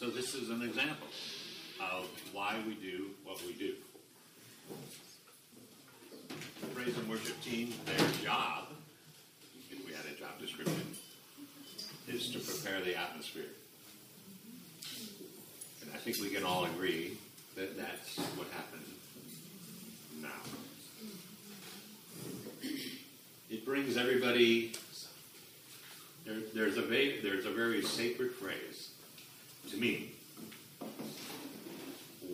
So this is an example of why we do what we do. The praise and worship team, their job, if we had a job description, is to prepare the atmosphere. And I think we can all agree that that's what happened now. It brings everybody. There, there's a there's a very sacred phrase to me.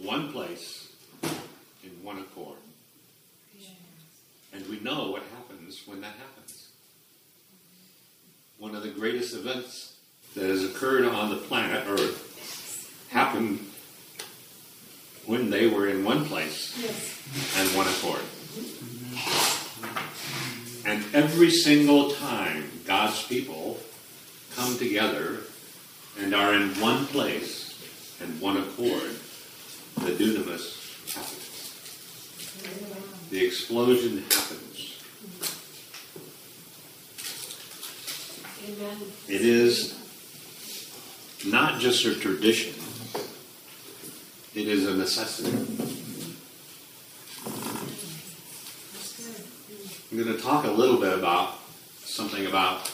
One place in one accord. And we know what happens when that happens. One of the greatest events that has occurred on the planet Earth happened when they were in one place and one accord. And every single time God's people come together and are in one place and one accord, the dunamis happens. The explosion happens. Amen. It is not just a tradition, it is a necessity. I'm going to talk a little bit about something about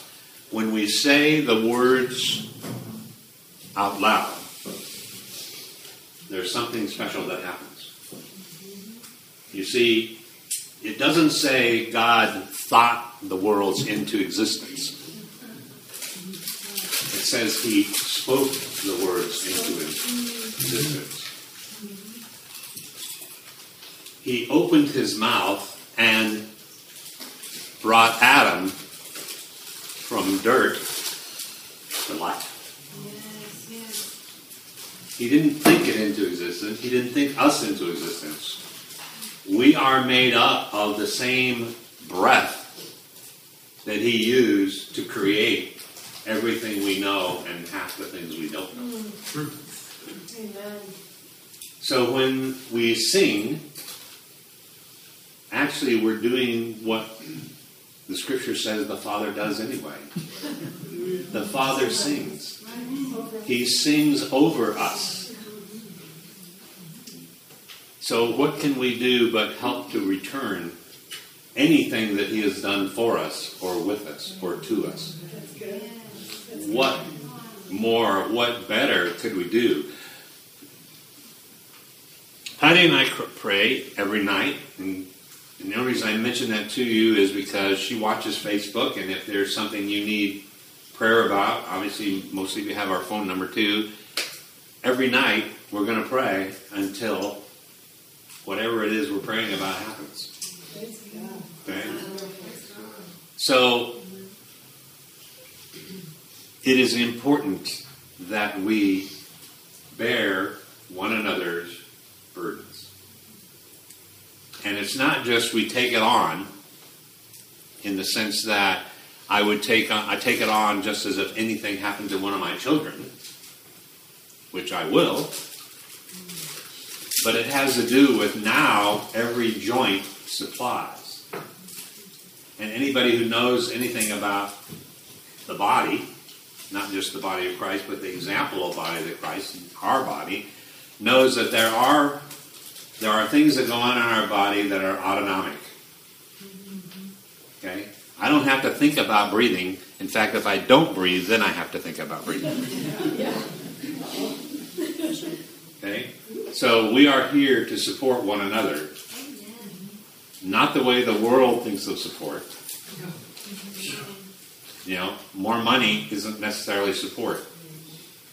when we say the words out loud, there's something special that happens. You see, it doesn't say God thought the worlds into existence. It says he spoke the words into existence. He opened his mouth and brought Adam from dirt to life. Yes, yes. He didn't think it into existence. He didn't think us into existence. We are made up of the same breath that he used to create everything we know and half the things we don't know. Amen. So when we sing, actually we're doing what the scripture says the Father does anyway. The Father sings. He sings over us. So, what can we do but help to return anything that He has done for us, or with us, or to us? What more, what better could we do? Patty and I pray every night, and, the only reason I mention that to you is because she watches Facebook, and if there's something you need prayer about, obviously, mostly we have our phone number too. Every night, we're going to pray until whatever it is we're praying about happens. Okay? So, it is important that we bear one another's burdens. And it's not just we take it on in the sense that I would take on, I take it on just as if anything happened to one of my children, which I will. But it has to do with now every joint supplies. And anybody who knows anything about the body, not just the body of Christ, but the example of body of Christ, our body, knows that there are there are things that go on in our body that are autonomic. Mm-hmm. Okay? I don't have to think about breathing. In fact, if I don't breathe, then I have to think about breathing. Okay? So we are here to support one another. Not the way the world thinks of support. You know, more money isn't necessarily support.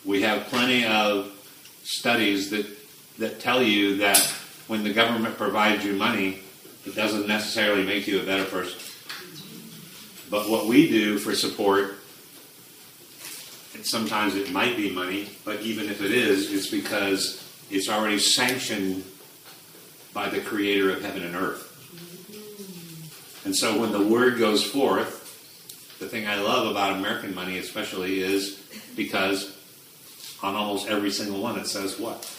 We have plenty of studies that, that tell you that when the government provides you money, it doesn't necessarily make you a better person. But what we do for support, and sometimes it might be money, but even if it is, it's because it's already sanctioned by the creator of heaven and earth. And so when the word goes forth, the thing I love about American money especially is because on almost every single one it says what?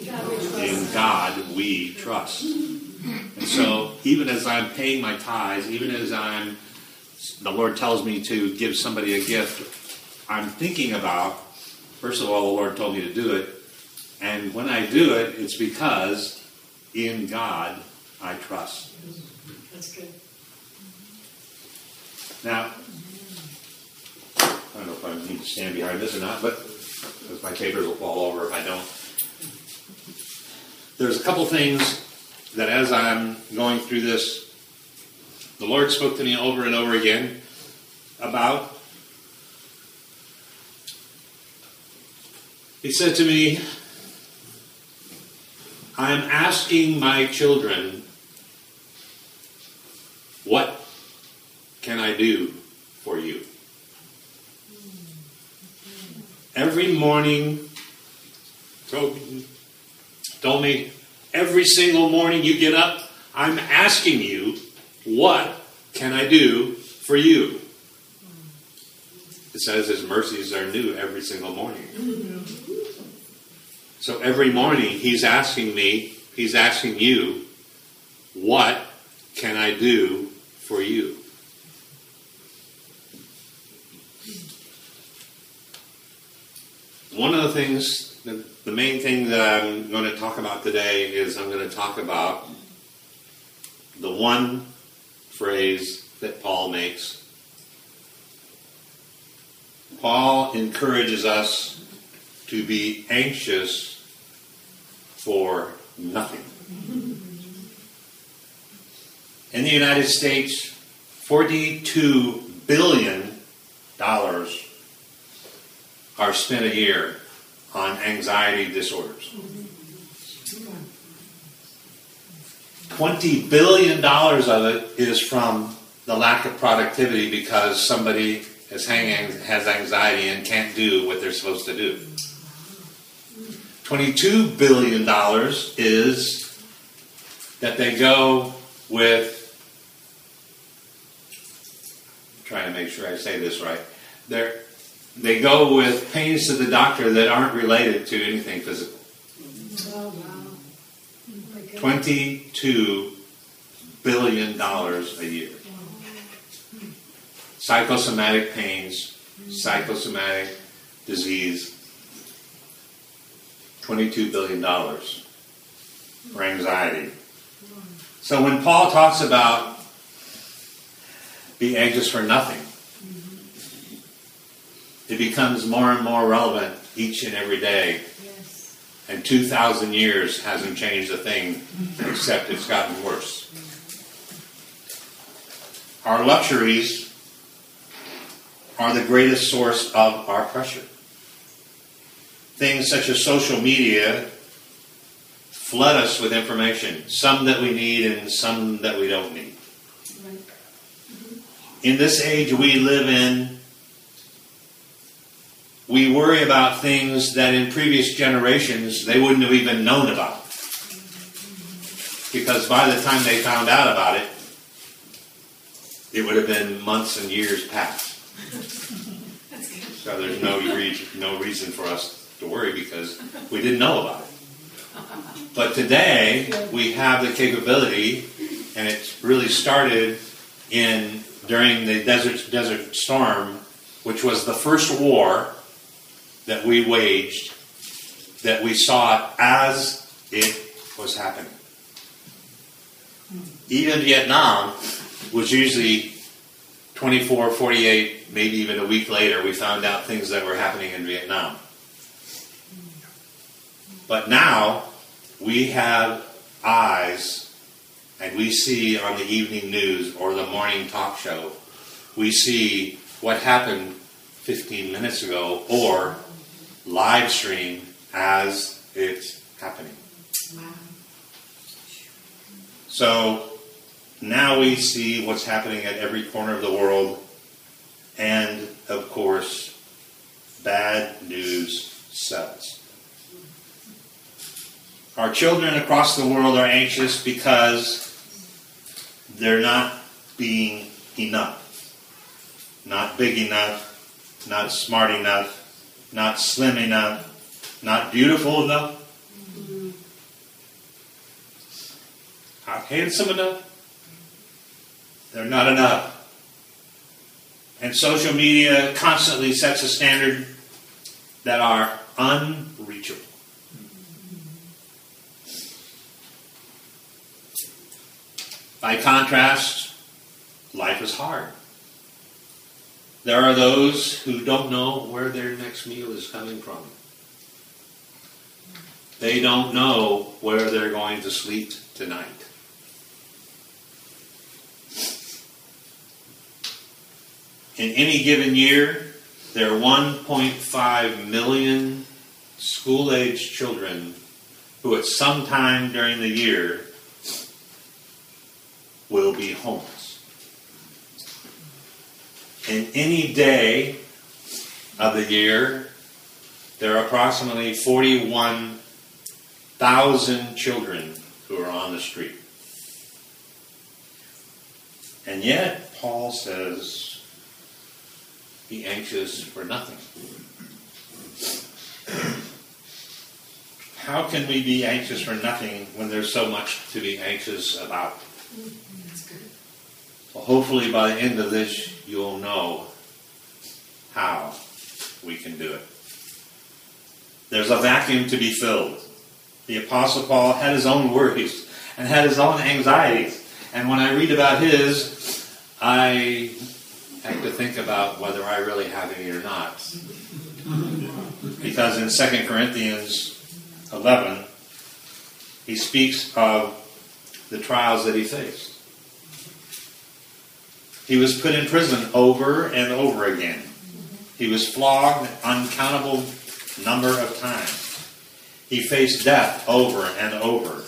In God we trust. And so even as I'm paying my tithes, even as I'm the Lord tells me to give somebody a gift, I'm thinking about First of all, the Lord told me to do it. And when I do it, it's because in God I trust. That's good. Now, I don't know if I need to stand behind this or not, but because my papers will fall over if I don't. There's a couple things that as I'm going through this, the Lord spoke to me over and over again about. He said to me, I'm asking my children, what can I do for you? Every morning, told, told me, every single morning you get up, I'm asking you, what can I do for you? It says his mercies are new every single morning. So every morning he's asking me, he's asking you, what can I do for you? One of the things, the, the main thing that I'm going to talk about today is I'm going to talk about the one phrase that Paul makes. Paul encourages us to be anxious for nothing. In the United States, $42 billion are spent a year on anxiety disorders. $20 billion of it is from the lack of productivity because somebody has, hang, has anxiety and can't do what they're supposed to do. $22 billion is that they go with, trying to make sure I say this right, They're, they go with pains to the doctor that aren't related to anything physical. Oh, wow. $22 billion a year. Psychosomatic pains, psychosomatic disease, $22 billion for anxiety. So when Paul talks about be anxious for nothing, it becomes more and more relevant each and every day. And 2,000 years hasn't changed a thing, except it's gotten worse. Our luxuries are the greatest source of our pressure. Things such as social media flood us with information, some that we need and some that we don't need. In this age we live in, we worry about things that in previous generations they wouldn't have even known about. Because by the time they found out about it, it would have been months and years past. So there's no, re- no reason for us to worry because we didn't know about it. But today we have the capability, and it's really started in during the desert desert storm, which was the first war that we waged. That we saw it as it was happening. Hmm. Even Vietnam was usually 24, 48, maybe even a week later, we found out things that were happening in Vietnam. Hmm. But now we have eyes and we see on the evening news or the morning talk show, we see what happened 15 minutes ago or live stream as it's happening. Wow. So now we see what's happening at every corner of the world, and of course, bad news sells. Our children across the world are anxious because they're not being enough. Not big enough, not smart enough, not slim enough, not beautiful enough, not handsome enough. They're not enough. And social media constantly sets a standard that are unreachable. By contrast, life is hard. There are those who don't know where their next meal is coming from. They don't know where they're going to sleep tonight. In any given year, there are 1.5 million school age children who, at some time during the year, will be homeless. In any day of the year, there are approximately 41,000 children who are on the street. And yet, Paul says, be anxious for nothing. How can we be anxious for nothing when there's so much to be anxious about? Hopefully, by the end of this, you'll know how we can do it. There's a vacuum to be filled. The Apostle Paul had his own worries and had his own anxieties. And when I read about his, I have to think about whether I really have any or not. Because in 2 Corinthians 11, he speaks of the trials that he faced. He was put in prison over and over again. He was flogged an uncountable number of times. He faced death over and over.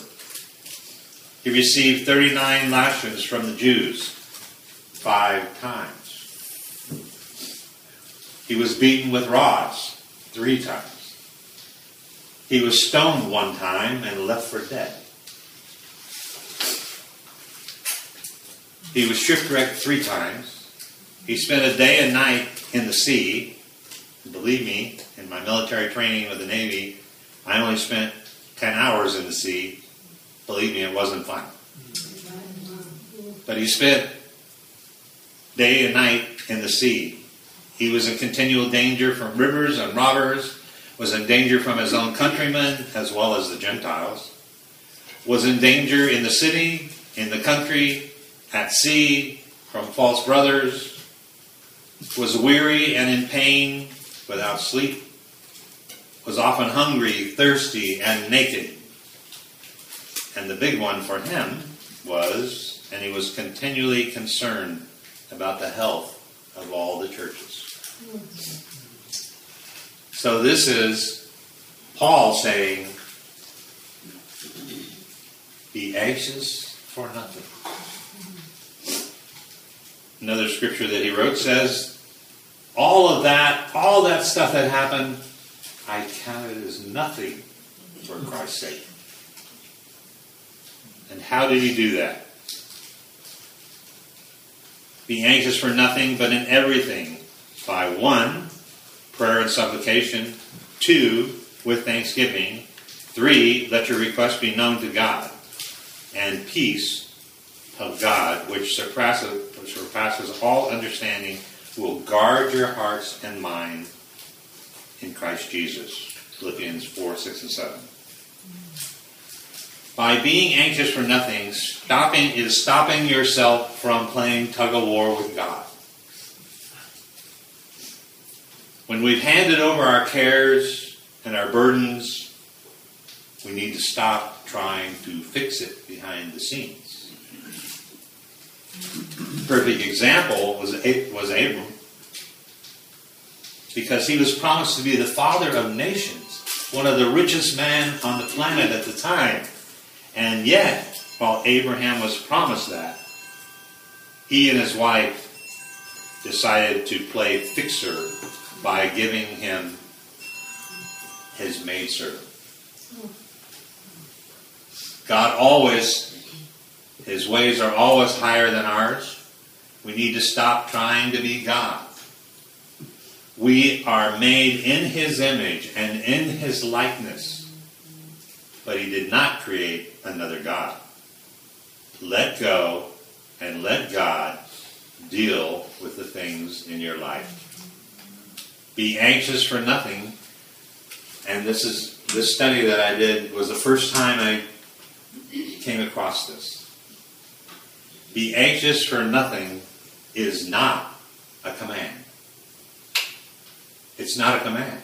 He received 39 lashes from the Jews five times. He was beaten with rods three times. He was stoned one time and left for dead. He was shipwrecked three times. He spent a day and night in the sea. Believe me, in my military training with the Navy, I only spent 10 hours in the sea. Believe me, it wasn't fun. But he spent day and night in the sea. He was in continual danger from rivers and robbers, was in danger from his own countrymen as well as the Gentiles, was in danger in the city, in the country, at sea, from false brothers, was weary and in pain, without sleep, was often hungry, thirsty, and naked. And the big one for him was, and he was continually concerned about the health of all the churches. So this is Paul saying, be anxious for nothing. Another scripture that he wrote says, all of that, all that stuff that happened, I counted as nothing for Christ's sake. And how did he do that? Be anxious for nothing, but in everything, by one, prayer and supplication, two, with thanksgiving, three, let your requests be known to God, and peace of God, which surpasses, which surpasses all understanding, will guard your hearts and mind in Christ Jesus. Philippians 4, 6, and 7. By being anxious for nothing, stopping is stopping yourself from playing tug of war with God. When we've handed over our cares and our burdens, we need to stop trying to fix it behind the scenes. Perfect example was was Abram, because he was promised to be the father of nations, one of the richest men on the planet at the time. And yet, while Abraham was promised that, he and his wife decided to play fixer by giving him his maidservant. God always, his ways are always higher than ours. We need to stop trying to be God. We are made in his image and in his likeness, but he did not create another God. Let go and let God deal with the things in your life. Be anxious for nothing, and this is this study that I did was the first time I came across this. Be anxious for nothing is not a command. It's not a command.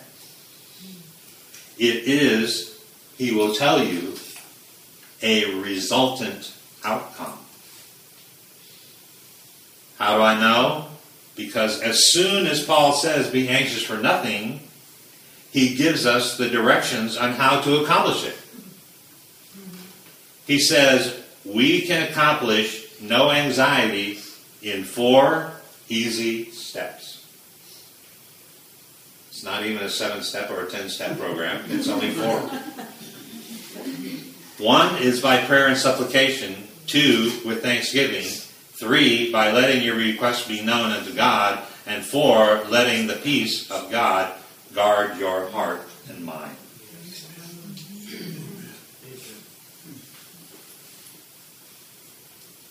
It is, he will tell you, a resultant outcome. How do I know? Because as soon as Paul says, be anxious for nothing, he gives us the directions on how to accomplish it. He says, we can accomplish no anxiety in four easy steps. It's not even a seven step or a ten step program, it's only four. One is by prayer and supplication, two, with thanksgiving, three, by letting your requests be known unto God, and four, letting the peace of God guard your heart and mind.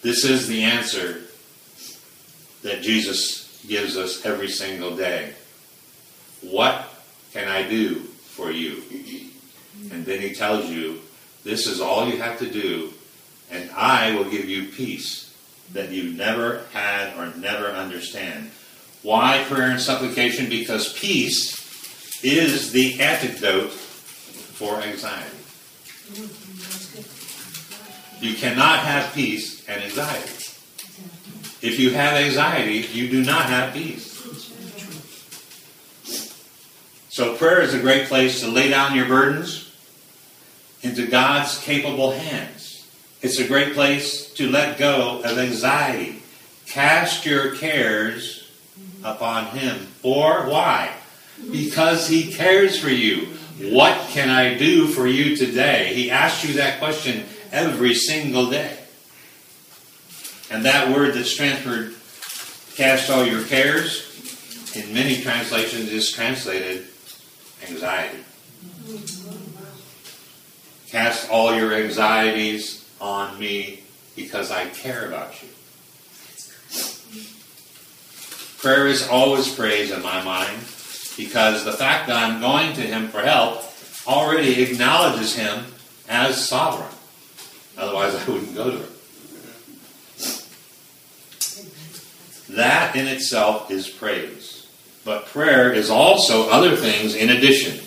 This is the answer that Jesus gives us every single day. What can I do for you? And then he tells you, this is all you have to do, and I will give you peace that you never had or never understand. Why prayer and supplication? Because peace is the antidote for anxiety. Mm-hmm. You cannot have peace and anxiety. If you have anxiety, you do not have peace. So, prayer is a great place to lay down your burdens into God's capable hands. It's a great place to let go of anxiety. Cast your cares upon Him. Or why? Because He cares for you. What can I do for you today? He asks you that question every single day. And that word that's transferred, cast all your cares, in many translations is translated anxiety. Cast all your anxieties on me because I care about you. Prayer is always praise in my mind because the fact that I'm going to Him for help already acknowledges Him as sovereign. Otherwise, I wouldn't go to Him. That in itself is praise. But prayer is also other things in addition.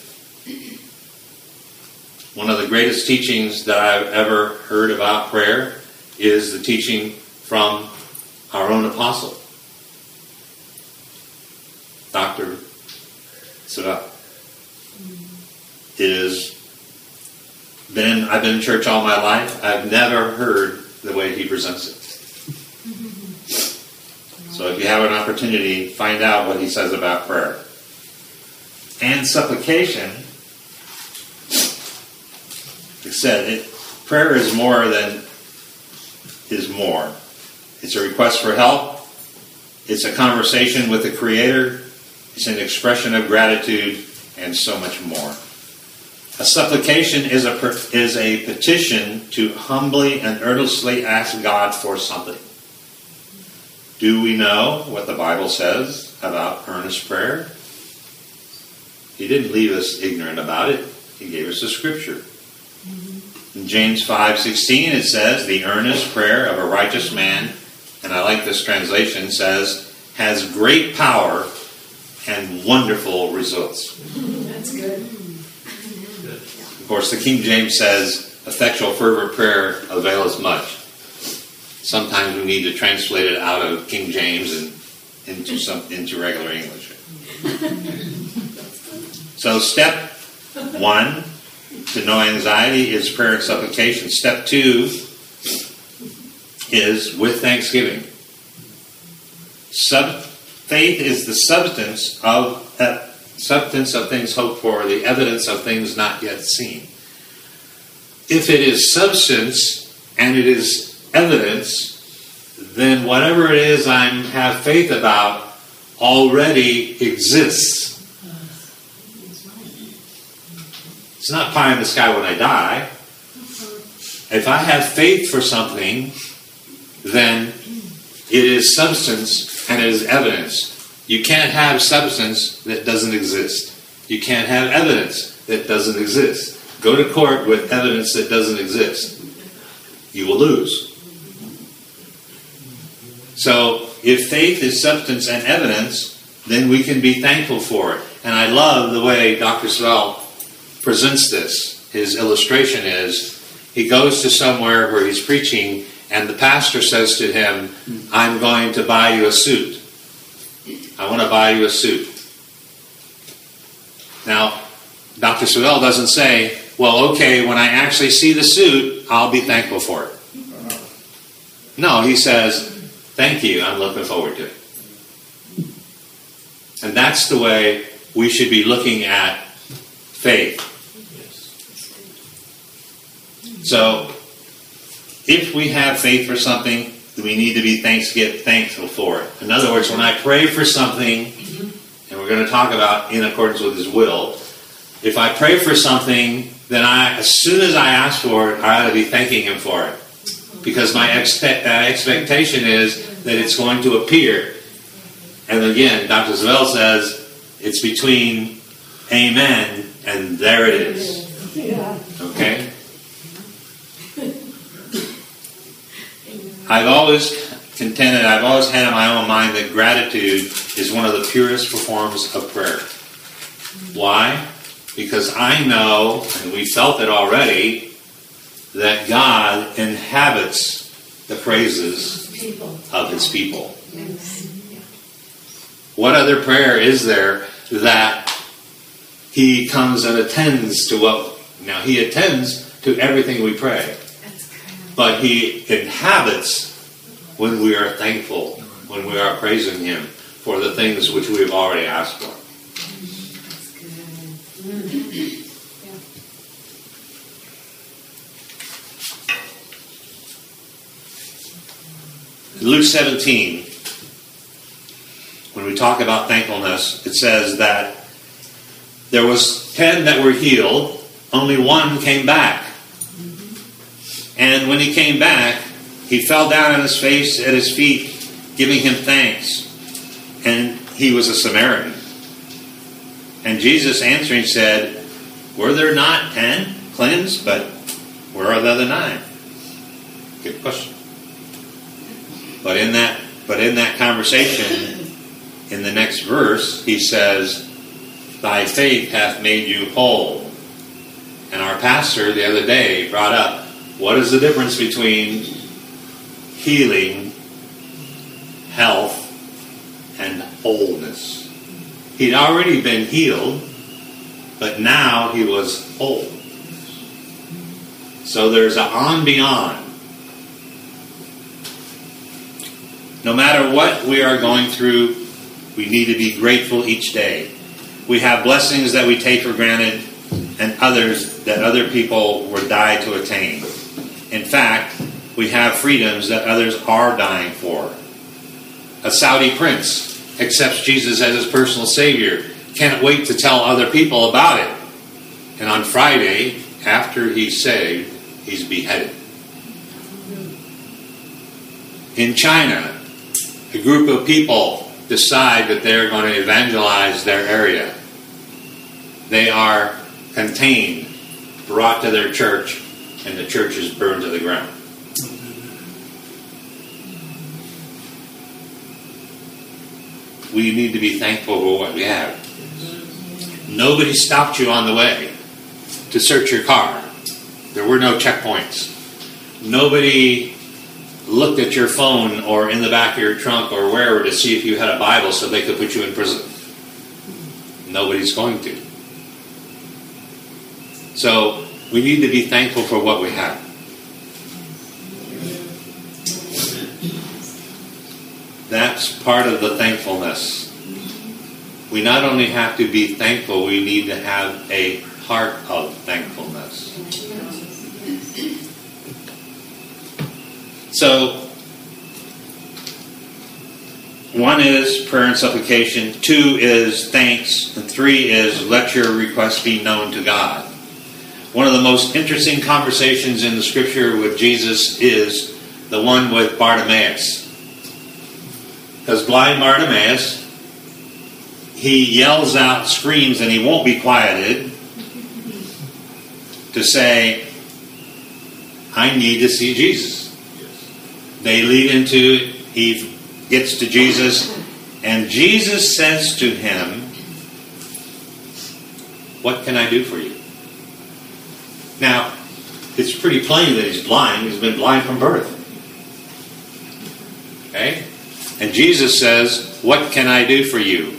One of the greatest teachings that I've ever heard about prayer is the teaching from our own apostle, Dr. Savelle. It has been, I've been in church all my life. I've never heard the way he presents it. So if you have an opportunity, find out what he says about prayer. And supplication, I said, it, prayer is more than is more. It's a request for help. It's a conversation with the Creator. It's an expression of gratitude and so much more. A supplication is a, is a petition to humbly and earnestly ask God for something. Do we know what the Bible says about earnest prayer? He didn't leave us ignorant about it. He gave us a scripture. Mm-hmm. In James 5:16 it says, "The earnest prayer of a righteous man," and I like this translation says, "has great power and wonderful results." That's good. Of course, the King James says, "Effectual fervent prayer availeth much." Sometimes we need to translate it out of King James and into some into regular English. So, step one to know anxiety is prayer and supplication. Step two is with thanksgiving. Sub, faith is the substance of uh, substance of things hoped for, the evidence of things not yet seen. If it is substance and it is evidence, then whatever it is I have faith about already exists. It's not pie in the sky when I die. If I have faith for something, then it is substance and it is evidence. You can't have substance that doesn't exist. You can't have evidence that doesn't exist. Go to court with evidence that doesn't exist. You will lose. So, if faith is substance and evidence, then we can be thankful for it. And I love the way Dr. Savelle presents this. His illustration is he goes to somewhere where he's preaching, and the pastor says to him, I'm going to buy you a suit. I want to buy you a suit. Now, Dr. Savelle doesn't say, well, okay, when I actually see the suit, I'll be thankful for it. No, he says, thank you, I'm looking forward to it. And that's the way we should be looking at faith. So, if we have faith for something, we need to be thanks, get thankful for it. In other words, when I pray for something, and we're going to talk about in accordance with His will, if I pray for something, then I, as soon as I ask for it, I ought to be thanking Him for it, because my expe- expectation is that it's going to appear. And again, Dr. Savelle says it's between Amen and there it is. Okay? I've always contended, I've always had in my own mind that gratitude is one of the purest forms of prayer. Why? Because I know, and we felt it already, that God inhabits the praises of his people. What other prayer is there that he comes and attends to what? Now, he attends to everything we pray. But he inhabits when we are thankful, when we are praising him for the things which we have already asked for. Mm. Luke 17, when we talk about thankfulness, it says that there was 10 that were healed, only one came back. And when he came back, he fell down on his face at his feet, giving him thanks. And he was a Samaritan. And Jesus answering said, Were there not ten cleansed? But where are the other nine? Good question. But in that but in that conversation, in the next verse, he says, Thy faith hath made you whole. And our pastor the other day brought up what is the difference between healing, health, and wholeness. He'd already been healed, but now he was whole. So there's an on beyond. No matter what we are going through, we need to be grateful each day. We have blessings that we take for granted and others that other people would die to attain. In fact, we have freedoms that others are dying for. A Saudi prince accepts Jesus as his personal Savior, can't wait to tell other people about it. And on Friday, after he's saved, he's beheaded. In China, a group of people decide that they're going to evangelize their area. They are contained, brought to their church, and the church is burned to the ground. We need to be thankful for what we have. Nobody stopped you on the way to search your car. There were no checkpoints. Nobody looked at your phone or in the back of your trunk or wherever to see if you had a Bible so they could put you in prison. Nobody's going to. So we need to be thankful for what we have. That's part of the thankfulness. We not only have to be thankful, we need to have a heart of thankfulness. So, one is prayer and supplication, two is thanks, and three is let your request be known to God. One of the most interesting conversations in the scripture with Jesus is the one with Bartimaeus. Because blind Bartimaeus, he yells out, screams, and he won't be quieted to say, I need to see Jesus. They lead into, he gets to Jesus, and Jesus says to him, What can I do for you? Now, it's pretty plain that he's blind. He's been blind from birth. Okay? And Jesus says, What can I do for you?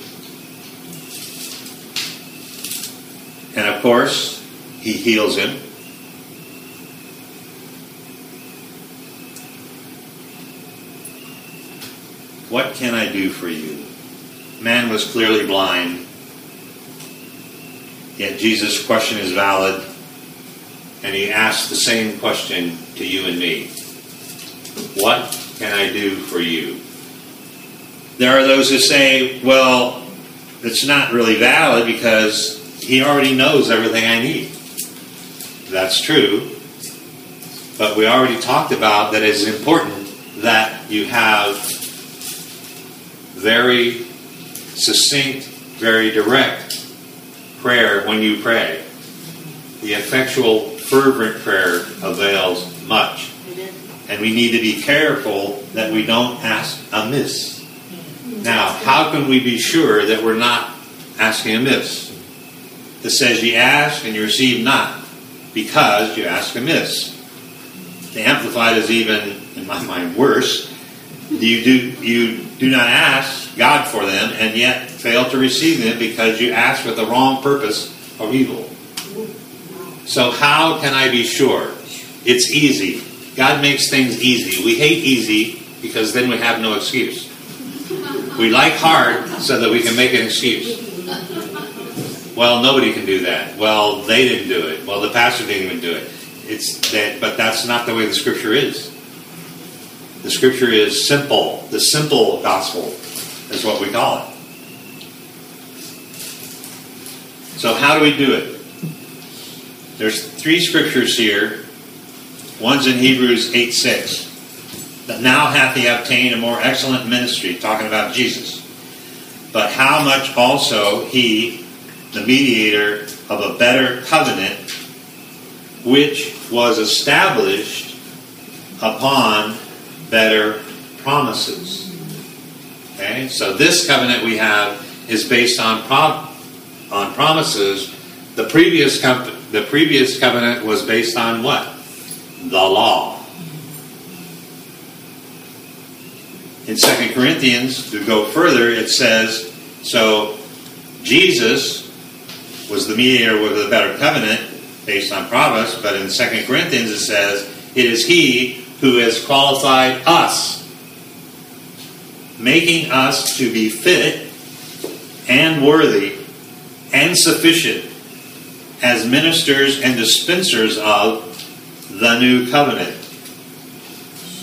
And of course, he heals him. What can I do for you? Man was clearly blind. Yet Jesus' question is valid, and he asks the same question to you and me. What can I do for you? There are those who say, well, it's not really valid because he already knows everything I need. That's true. But we already talked about that it's important that you have very succinct, very direct prayer when you pray. The effectual, fervent prayer avails much. And we need to be careful that we don't ask amiss. Now, how can we be sure that we're not asking amiss? It says, Ye ask and you receive not, because you ask amiss. The Amplified is even, in my mind, worse. You do, you do not ask God for them, and yet fail to receive them because you ask with the wrong purpose of evil. So, how can I be sure? It's easy. God makes things easy. We hate easy because then we have no excuse. We like hard so that we can make an excuse. Well, nobody can do that. Well, they didn't do it. Well, the pastor didn't even do it. It's that, but that's not the way the scripture is. The scripture is simple. The simple gospel is what we call it. So, how do we do it? There's three scriptures here. One's in Hebrews 8 6. That now hath he obtained a more excellent ministry, talking about Jesus. But how much also he, the mediator of a better covenant, which was established upon better promises. Okay, so this covenant we have is based on prom- on promises. The previous com- the previous covenant was based on what? The law. In 2 Corinthians, to go further, it says, so Jesus was the mediator with the better covenant based on promise, but in 2 Corinthians it says, it is he who has qualified us, making us to be fit and worthy and sufficient as ministers and dispensers of the new covenant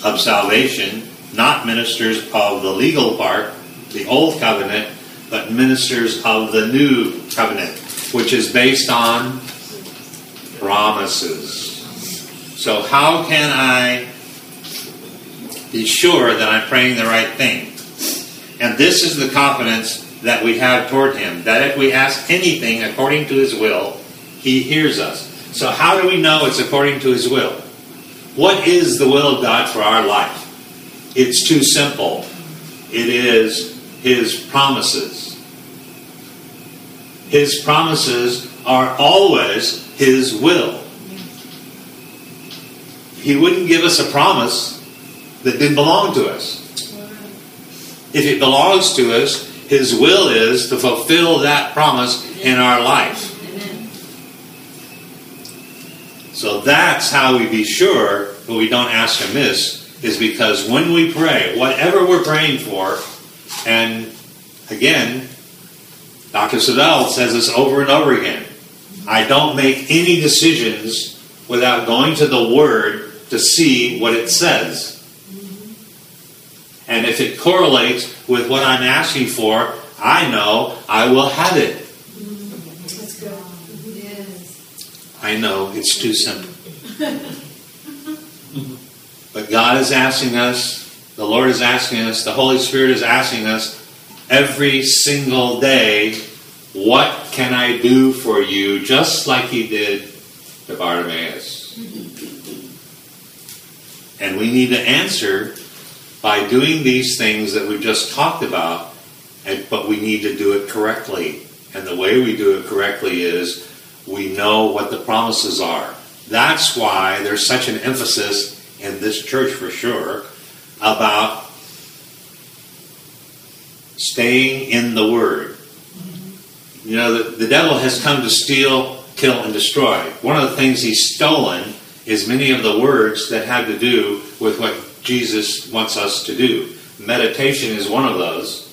of salvation, not ministers of the legal part, the old covenant, but ministers of the new covenant, which is based on promises. So, how can I be sure that I'm praying the right thing? And this is the confidence that we have toward Him that if we ask anything according to His will, He hears us. So, how do we know it's according to His will? What is the will of God for our life? It's too simple. It is His promises. His promises are always His will. He wouldn't give us a promise that didn't belong to us. If it belongs to us, His will is to fulfill that promise in our life. Amen. So that's how we be sure that we don't ask amiss, is because when we pray, whatever we're praying for, and again, Dr. Savelle says this over and over again I don't make any decisions without going to the Word to see what it says. And if it correlates with what I'm asking for, I know I will have it. Let's go. Yes. I know it's too simple. but God is asking us, the Lord is asking us, the Holy Spirit is asking us every single day, What can I do for you? Just like he did to Bartimaeus. And we need to answer by doing these things that we've just talked about, but we need to do it correctly. And the way we do it correctly is we know what the promises are. That's why there's such an emphasis in this church for sure about staying in the Word. You know, the, the devil has come to steal, kill, and destroy. One of the things he's stolen is many of the words that have to do with what Jesus wants us to do. Meditation is one of those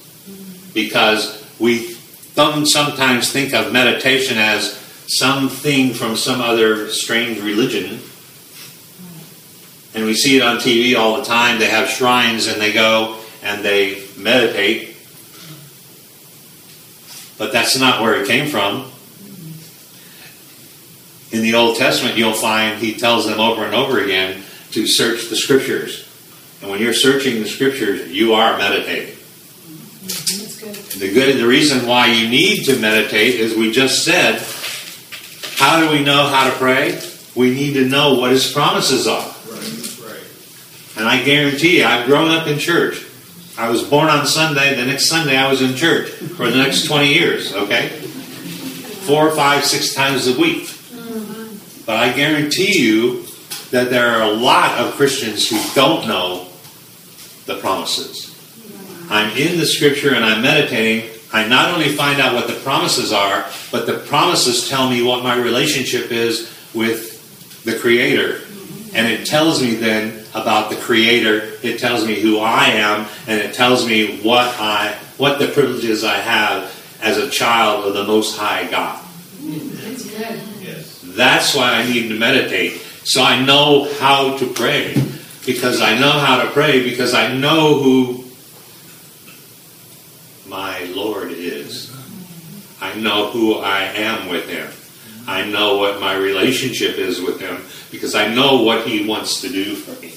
because we sometimes think of meditation as something from some other strange religion. And we see it on TV all the time. They have shrines and they go and they meditate. But that's not where it came from. In the Old Testament, you'll find he tells them over and over again to search the scriptures. And when you're searching the scriptures, you are meditating. Mm-hmm. That's good. The good the reason why you need to meditate is we just said, how do we know how to pray? We need to know what his promises are. Right, right. And I guarantee you, I've grown up in church. I was born on Sunday, the next Sunday I was in church for the next 20 years, okay? Four, five, six times a week. But I guarantee you that there are a lot of Christians who don't know the promises. I'm in the scripture and I'm meditating. I not only find out what the promises are, but the promises tell me what my relationship is with the Creator. Mm-hmm. And it tells me then about the Creator. It tells me who I am, and it tells me what I what the privileges I have as a child of the Most High God. That's good. Yes. That's why I need to meditate. So I know how to pray. Because I know how to pray, because I know who my Lord is. I know who I am with Him. I know what my relationship is with Him, because I know what He wants to do for me.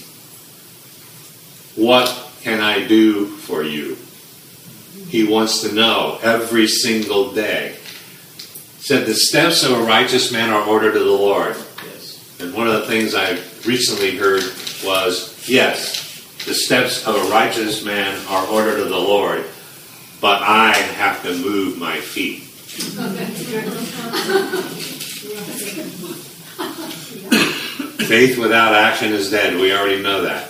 What can I do for you? He wants to know every single day. Said the steps of a righteous man are ordered to the Lord. Yes. And one of the things I recently heard was yes, the steps of a righteous man are ordered to the Lord, but I have to move my feet. Faith without action is dead. We already know that.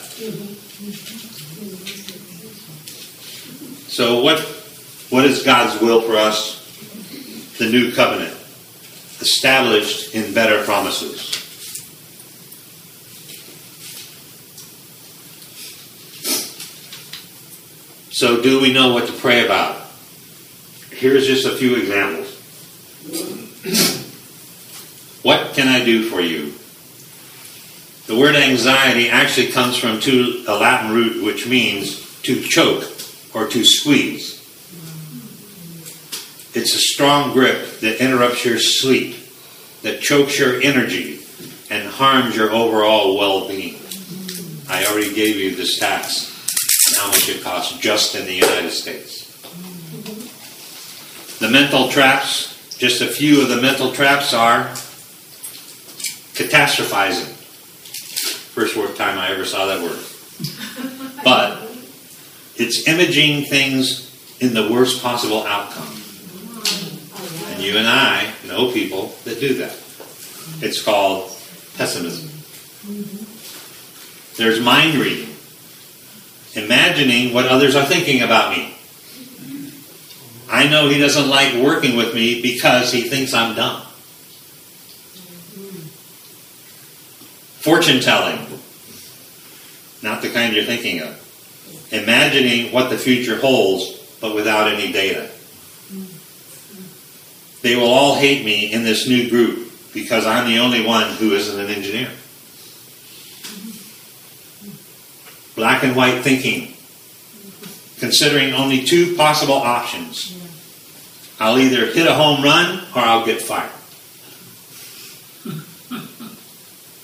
So, what, what is God's will for us? The new covenant, established in better promises. So, do we know what to pray about? Here's just a few examples. what can I do for you? The word anxiety actually comes from two, a Latin root which means to choke or to squeeze. It's a strong grip that interrupts your sleep, that chokes your energy, and harms your overall well being. I already gave you the stats how much it costs just in the United States. The mental traps, just a few of the mental traps are catastrophizing. First word time I ever saw that word. But it's imaging things in the worst possible outcome. And you and I know people that do that. It's called pessimism. There's mind reading, imagining what others are thinking about me. I know he doesn't like working with me because he thinks I'm dumb. Fortune telling, not the kind you're thinking of. Imagining what the future holds, but without any data. They will all hate me in this new group because I'm the only one who isn't an engineer. Black and white thinking, considering only two possible options. I'll either hit a home run or I'll get fired.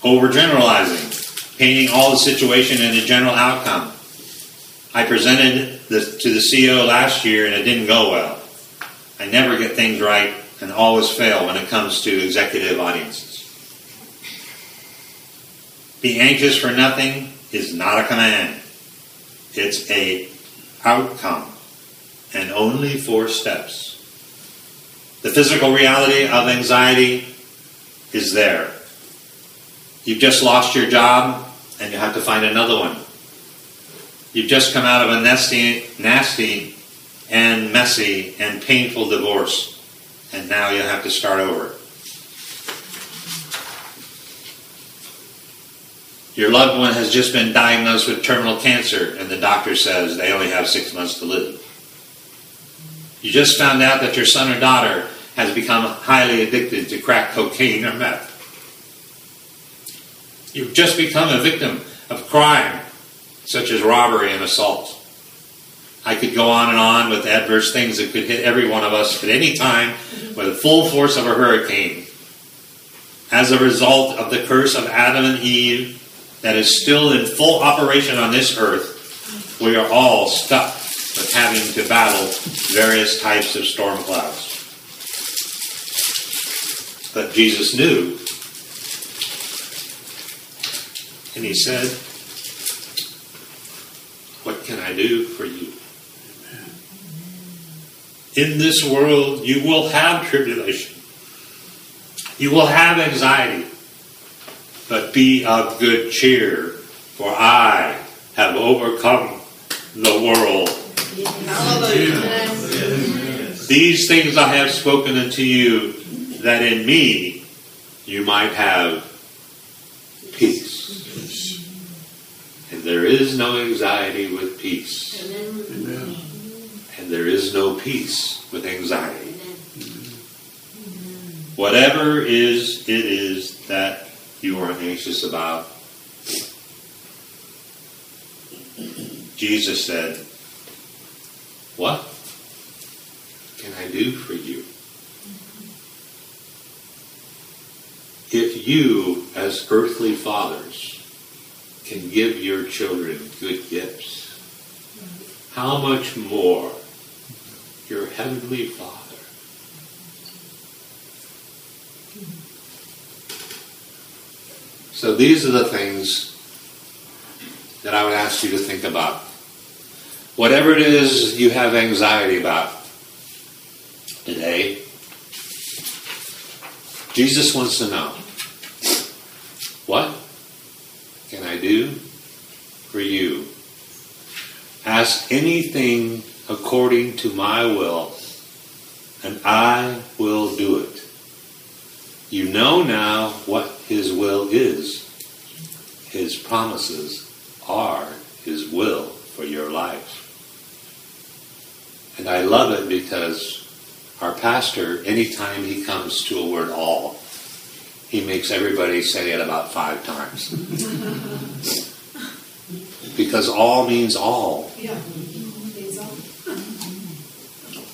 Overgeneralizing, painting all the situation in a general outcome. I presented the, to the CEO last year and it didn't go well. I never get things right and always fail when it comes to executive audiences. Be anxious for nothing is not a command. It's a outcome and only four steps. The physical reality of anxiety is there. You've just lost your job and you have to find another one. You've just come out of a nasty, nasty and messy and painful divorce, and now you have to start over. Your loved one has just been diagnosed with terminal cancer, and the doctor says they only have six months to live. You just found out that your son or daughter has become highly addicted to crack cocaine or meth. You've just become a victim of crime, such as robbery and assault. I could go on and on with adverse things that could hit every one of us at any time with the full force of a hurricane. As a result of the curse of Adam and Eve that is still in full operation on this earth, we are all stuck with having to battle various types of storm clouds. But Jesus knew. And he said, What can I do for you? In this world, you will have tribulation. You will have anxiety. But be of good cheer, for I have overcome the world. These things I have spoken unto you, that in me you might have peace. And there is no anxiety with peace. And there is no peace with anxiety. Whatever is it is that you are anxious about, Jesus said, What can I do for you? If you, as earthly fathers, can give your children good gifts, how much more your heavenly Father? So these are the things that I would ask you to think about. Whatever it is you have anxiety about today, Jesus wants to know what can I do for you? Ask anything according to my will, and I will do it. You know now what His will is. His promises are His will for your life. And I love it because our pastor, anytime he comes to a word all, he makes everybody say it about five times. because all means all. Yeah.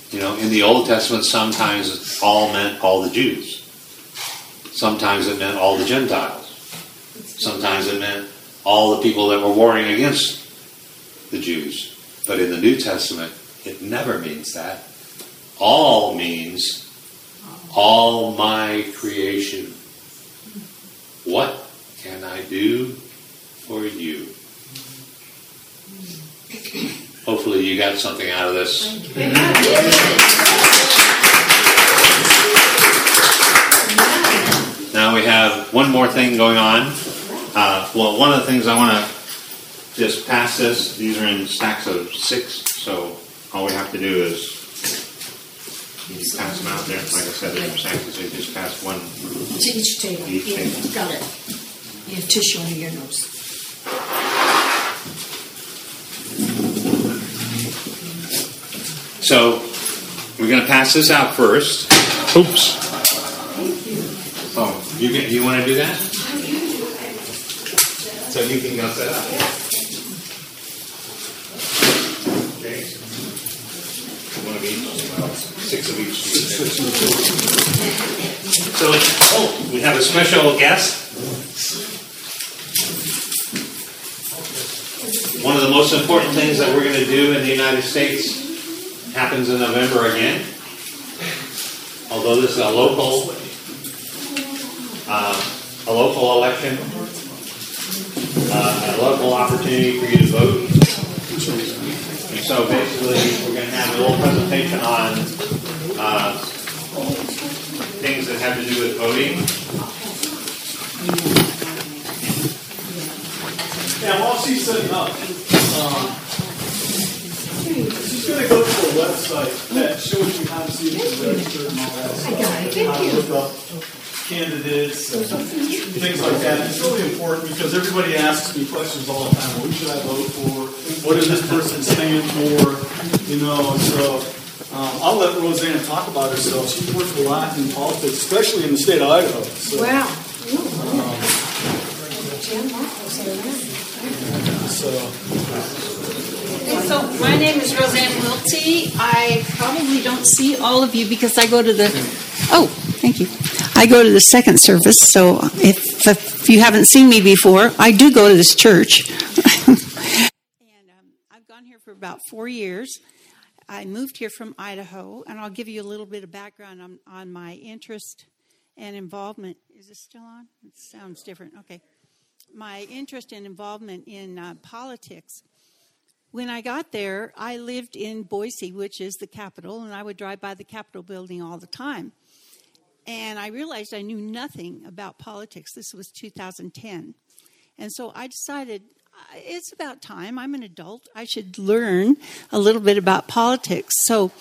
You know, in the Old Testament, sometimes all meant all the Jews. Sometimes it meant all the Gentiles. Sometimes it meant all the people that were warring against the Jews. But in the New Testament, it never means that. All means all my creation. What can I do for you? Hopefully, you got something out of this. Now we have one more thing going on. Uh, well, one of the things I want to just pass this. These are in stacks of six, so all we have to do is you pass them out there. Like I said, they're in stacks, so you just pass one. To each table. Each Yeah, table. Got it. You have tissue under your nose. So we're going to pass this out first. Oops. Oh, you get, you want to do that? So you can go set up. Okay. One of each. Well, Six of each. So, oh, we have a special guest. One of the most important things that we're going to do in the United States happens in November again. Although this is a local, uh, a local election, uh, a local opportunity for you to vote. And so basically, we're going to have a little presentation on uh, things that have to do with voting. Yeah, while she's setting up, um, she's going to go to a website that shows you how to see if you're registered and all that stuff. got it. Thank you. Candidates and things like that. It's really important because everybody asks me questions all the time. Who should I vote for? What does this person stand for? You know, so um, I'll let Roseanne talk about herself. She's worked a lot in politics, especially in the state of Idaho. So, Wow. so So my name is Roseanne Wilty. I probably don't see all of you because I go to the. Oh, thank you. I go to the second service. So if, if you haven't seen me before, I do go to this church. and um, I've gone here for about four years. I moved here from Idaho, and I'll give you a little bit of background on, on my interest and involvement. Is this still on? It sounds different. Okay. My interest and involvement in uh, politics. When I got there, I lived in Boise, which is the capital, and I would drive by the Capitol building all the time. And I realized I knew nothing about politics. This was 2010. And so I decided it's about time. I'm an adult. I should learn a little bit about politics. So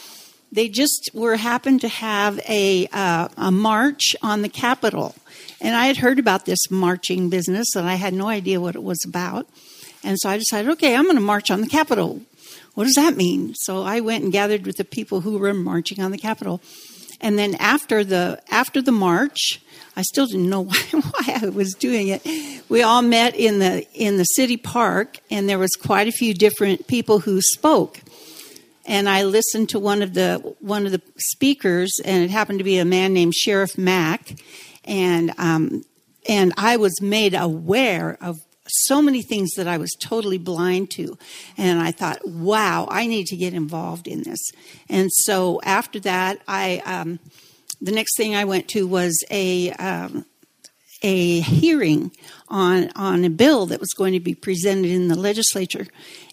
they just were happened to have a, uh, a march on the Capitol. And I had heard about this marching business, and I had no idea what it was about. And so I decided, okay, I'm going to march on the Capitol. What does that mean? So I went and gathered with the people who were marching on the Capitol. And then after the after the march, I still didn't know why, why I was doing it. We all met in the in the city park, and there was quite a few different people who spoke. And I listened to one of the one of the speakers, and it happened to be a man named Sheriff Mack, and um, and I was made aware of so many things that I was totally blind to. And I thought, wow, I need to get involved in this. And so after that, I, um, the next thing I went to was a, um, a hearing on, on a bill that was going to be presented in the legislature.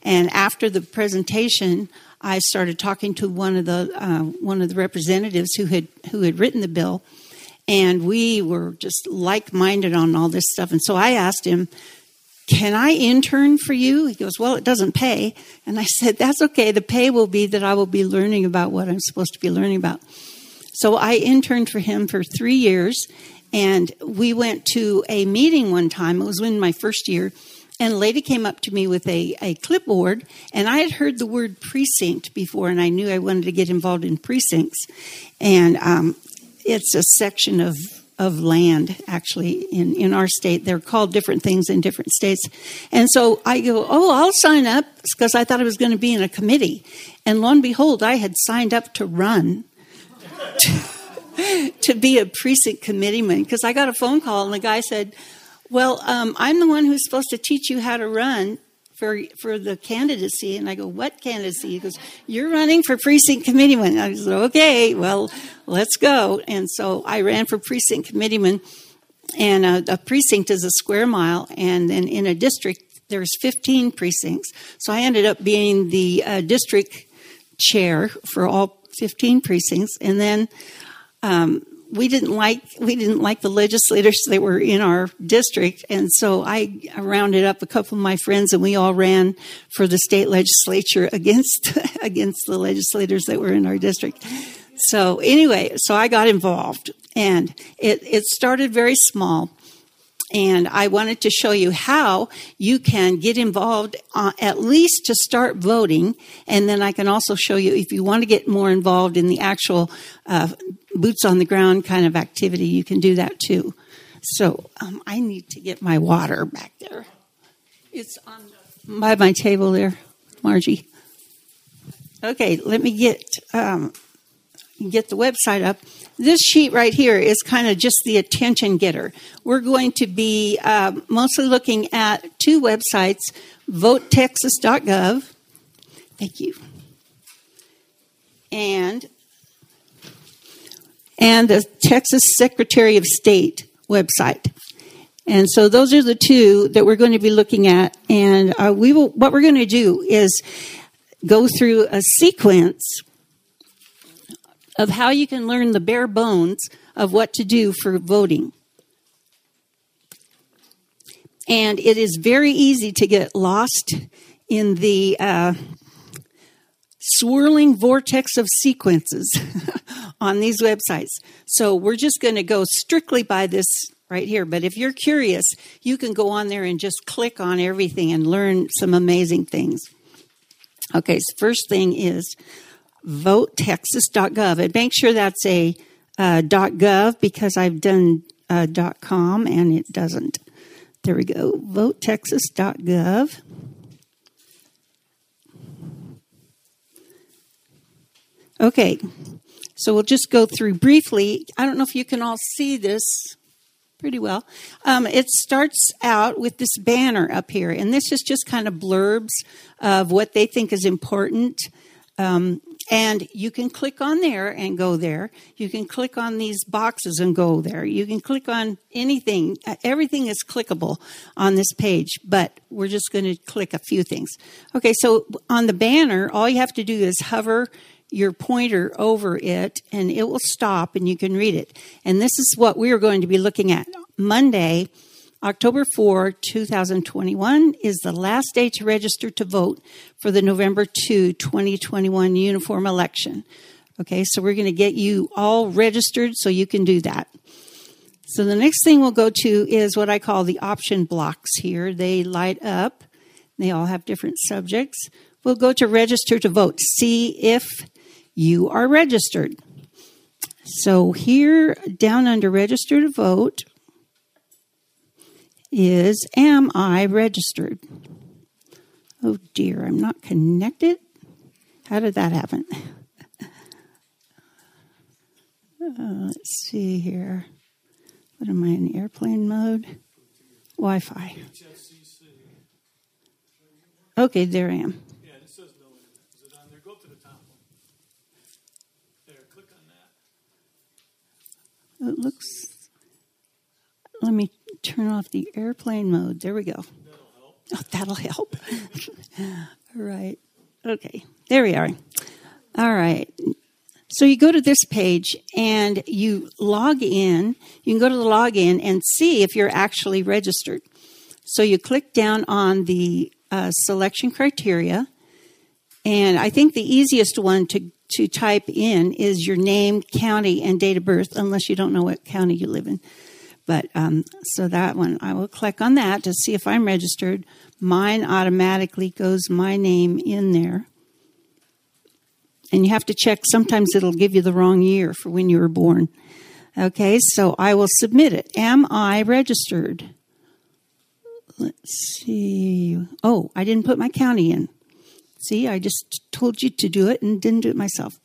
And after the presentation, I started talking to one of the, uh, one of the representatives who had, who had written the bill. And we were just like minded on all this stuff. And so I asked him, can I intern for you? He goes, Well, it doesn't pay. And I said, That's okay. The pay will be that I will be learning about what I'm supposed to be learning about. So I interned for him for three years. And we went to a meeting one time. It was in my first year. And a lady came up to me with a, a clipboard. And I had heard the word precinct before, and I knew I wanted to get involved in precincts. And um, it's a section of of land actually in, in our state. They're called different things in different states. And so I go, oh, I'll sign up because I thought I was going to be in a committee. And lo and behold, I had signed up to run. To, to be a precinct committeeman because I got a phone call and the guy said, Well, um, I'm the one who's supposed to teach you how to run for for the candidacy. And I go, What candidacy? He goes, You're running for precinct committeeman. I said, Okay, well, let's go. And so I ran for precinct committeeman. And a, a precinct is a square mile, and then in a district there's 15 precincts. So I ended up being the uh, district chair for all 15 precincts, and then um, we didn't like we didn't like the legislators that were in our district, and so I rounded up a couple of my friends, and we all ran for the state legislature against against the legislators that were in our district. So anyway, so I got involved, and it it started very small. And I wanted to show you how you can get involved, uh, at least to start voting. And then I can also show you if you want to get more involved in the actual uh, boots on the ground kind of activity, you can do that too. So um, I need to get my water back there. It's on by my table there, Margie. Okay, let me get um, get the website up. This sheet right here is kind of just the attention getter. We're going to be uh, mostly looking at two websites votetexas.gov. Thank you. And and the Texas Secretary of State website. And so those are the two that we're going to be looking at. And uh, we will, what we're going to do is go through a sequence of how you can learn the bare bones of what to do for voting. And it is very easy to get lost in the uh, swirling vortex of sequences on these websites. So we're just going to go strictly by this right here. But if you're curious, you can go on there and just click on everything and learn some amazing things. Okay, so first thing is votetexas.gov. And make sure that's a uh, .gov because I've done uh, .com and it doesn't. There we go. Votetexas.gov. Okay, so we'll just go through briefly. I don't know if you can all see this pretty well. Um, it starts out with this banner up here, and this is just kind of blurbs of what they think is important. Um, and you can click on there and go there. You can click on these boxes and go there. You can click on anything. Uh, everything is clickable on this page, but we're just going to click a few things. Okay, so on the banner, all you have to do is hover your pointer over it and it will stop and you can read it. And this is what we are going to be looking at. Monday, October 4, 2021 is the last day to register to vote for the November 2, 2021 uniform election. Okay, so we're going to get you all registered so you can do that. So the next thing we'll go to is what I call the option blocks here. They light up. They all have different subjects. We'll go to register to vote. See if you are registered. So here down under register to vote is am I registered? Oh dear, I'm not connected. How did that happen? Uh, let's see here. What am I in airplane mode? Wi Fi. Okay, there I am. Yeah, it says no internet. Is it on there? Go up to the top one. There, click on that. It looks. Let me turn off the airplane mode. There we go. That'll help. Oh, that'll help. All right. Okay. There we are. All right. So you go to this page and you log in. You can go to the login and see if you're actually registered. So you click down on the uh, selection criteria. And I think the easiest one to, to type in is your name, county, and date of birth, unless you don't know what county you live in. But um, so that one, I will click on that to see if I'm registered. Mine automatically goes my name in there. And you have to check, sometimes it'll give you the wrong year for when you were born. Okay, so I will submit it. Am I registered? Let's see. Oh, I didn't put my county in. See, I just told you to do it and didn't do it myself.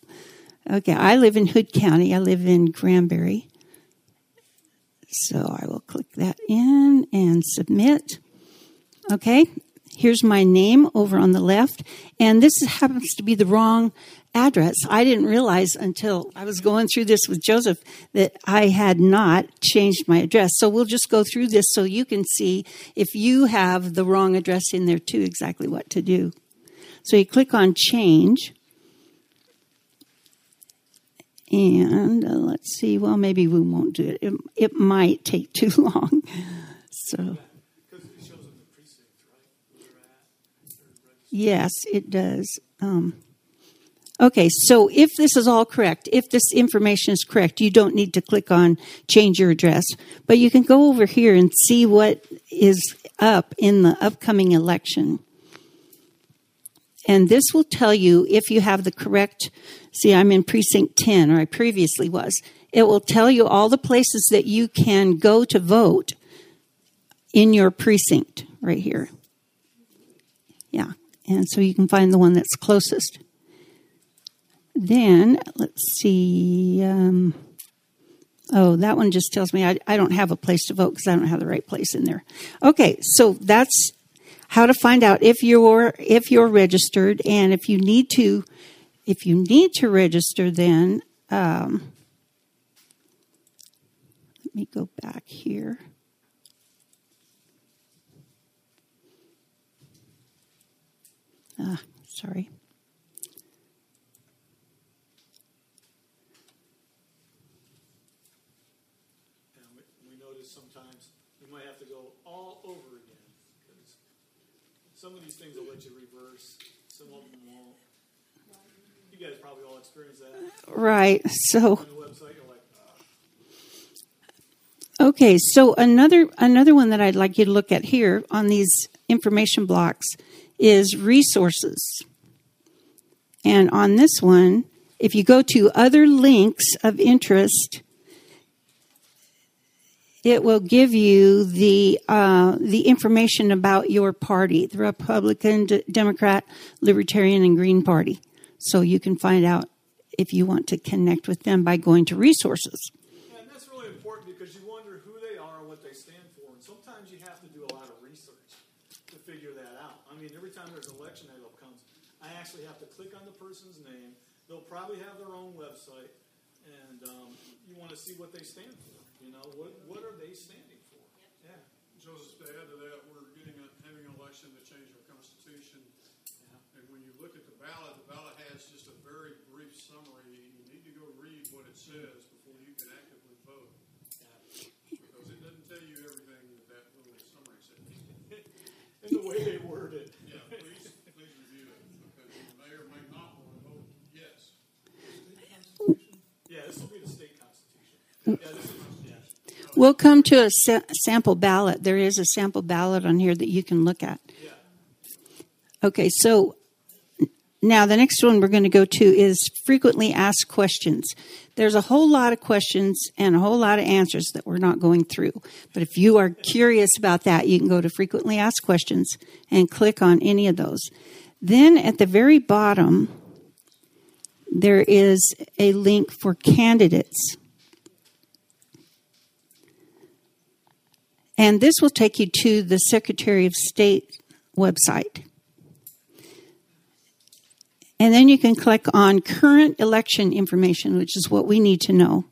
Okay, I live in Hood County. I live in Granbury. So I will click that in and submit. Okay, here's my name over on the left. And this happens to be the wrong address. I didn't realize until I was going through this with Joseph that I had not changed my address. So we'll just go through this so you can see if you have the wrong address in there too, exactly what to do. So you click on change. And uh, let's see, well, maybe we won't do it. It, it might take too long. So, yes, it does. Um, okay, so if this is all correct, if this information is correct, you don't need to click on change your address, but you can go over here and see what is up in the upcoming election. And this will tell you if you have the correct, see, I'm in precinct 10, or I previously was. It will tell you all the places that you can go to vote in your precinct right here. Yeah. And so you can find the one that's closest. then let's see. Um, oh, that one just tells me I, I don't have a place to vote because I don't have the right place in there. Okay, so that's how to find out if you're if you're registered and if you need to if you need to register then um, let me go back here. Ah sorry And we, we notice sometimes you might have to go all over again. 'cause Some of these things will let you reverse, some of them won't. You guys probably all experience that right so on the website, you're like, Okay, so another another one that I'd like you to look at here on these information blocks is resources. And on this one, if you go to other links of interest, it will give you the uh, the information about your party, the Republican, D- Democrat, Libertarian, and Green Party. So you can find out if you want to connect with them by going to resources. Yeah, and that's really important because you wonder who they are and what they stand for. And sometimes you have to do a lot of research to figure that out. I mean, every time there's an election that comes, I actually have to click on the person's name. They'll probably have their own website, and um, you want to see what they stand for. You know, what what are they standing for? Yeah. Joseph, to add to that, we're getting a, having an election to change our constitution. And when you look at the ballot, the ballot has just a very brief summary. You need to go read what it says before you can actively vote. Because it doesn't tell you everything that that little summary says. And the way they word it. Yeah, please, please review it, because you may or may not want to vote yes. Yeah, this will be the state constitution. Yeah, this is, yeah. We'll come to a sa- sample ballot. There is a sample ballot on here that you can look at. Okay, so now the next one we're going to go to is frequently asked questions. There's a whole lot of questions and a whole lot of answers that we're not going through. But if you are curious about that, you can go to frequently asked questions and click on any of those. Then at the very bottom, there is a link for candidates. And this will take you to the Secretary of State website. And then you can click on current election information, which is what we need to know.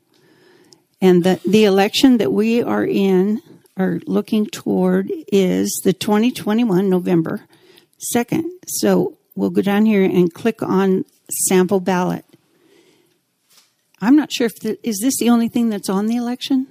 And the, the election that we are in or looking toward is the 2021 November 2nd. So we'll go down here and click on sample ballot. I'm not sure if the, is this the only thing that's on the election?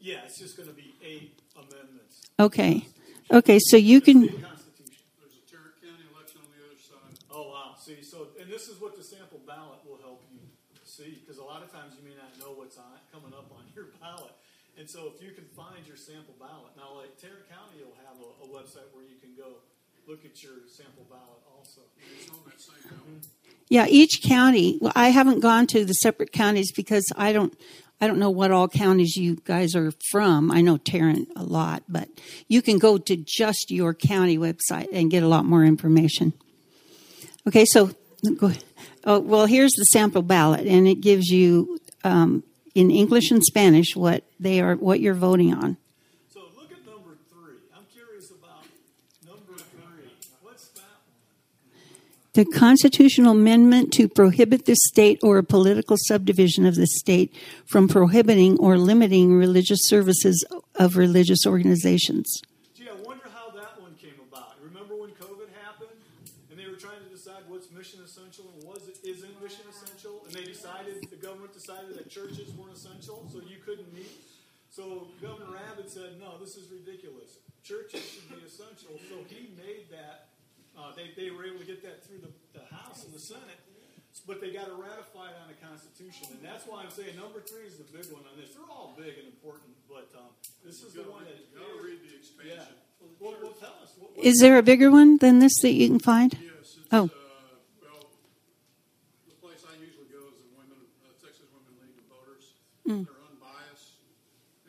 Yeah, it's just going to be eight amendments. Okay. Okay, so you can There's a Tarrant County election on the other side. Oh wow! See, so and this is what the sample ballot will help you see because a lot of times you may not know what's on coming up on your ballot, and so if you can find your sample ballot now, like Tarrant County will have a, a website where you can go look at your sample ballot also. It's on that same mm-hmm. ballot. Yeah, each county. Well, I haven't gone to the separate counties because I don't. I don't know what all counties you guys are from. I know Tarrant a lot, but you can go to just your county website and get a lot more information. Okay, so go. Oh, well, here's the sample ballot, and it gives you um, in English and Spanish what they are, what you're voting on. So look at number three. I'm curious about number three. What's that one? The constitutional amendment to prohibit the state or a political subdivision of the state from prohibiting or limiting religious services of religious organizations. Gee, I wonder how that one came about. Remember when COVID happened and they were trying to decide what's mission essential and it isn't mission essential, and they decided the government decided that churches weren't essential, so you couldn't meet. So Governor Abbott said, "No, this is ridiculous. Churches should be essential." So he made that. Uh, they they were able to get that through the, the House and the Senate. But they got to ratify it on the Constitution, and that's why I'm saying number three is the big one on this. They're all big and important, but um, this is the one gotta that read- you gotta read the yeah. expansion. Well, well, tell us. What, what, Is there a bigger one than this that you can find? Yes, it's, Oh. uh, well, the place I usually go is the women, uh, Texas Women League of Voters. Mm. They're unbiased,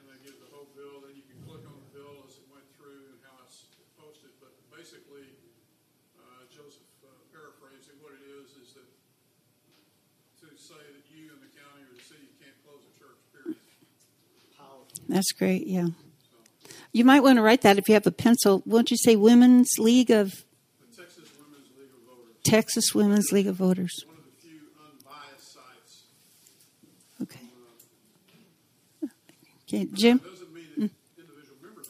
and they give the whole bill, then you can click on the bill as it went through and how it's posted, but basically, uh, Joseph uh, paraphrasing, what it is, is that to say that you and the county or the city can't close a church, period. That's great. Yeah. You might want to write that if you have a pencil. Won't you say Women's League of The Texas Women's League of Voters, Texas Women's League of Voters? one of the few unbiased sites. Okay. Okay, Jim. It doesn't mean that mm. individual members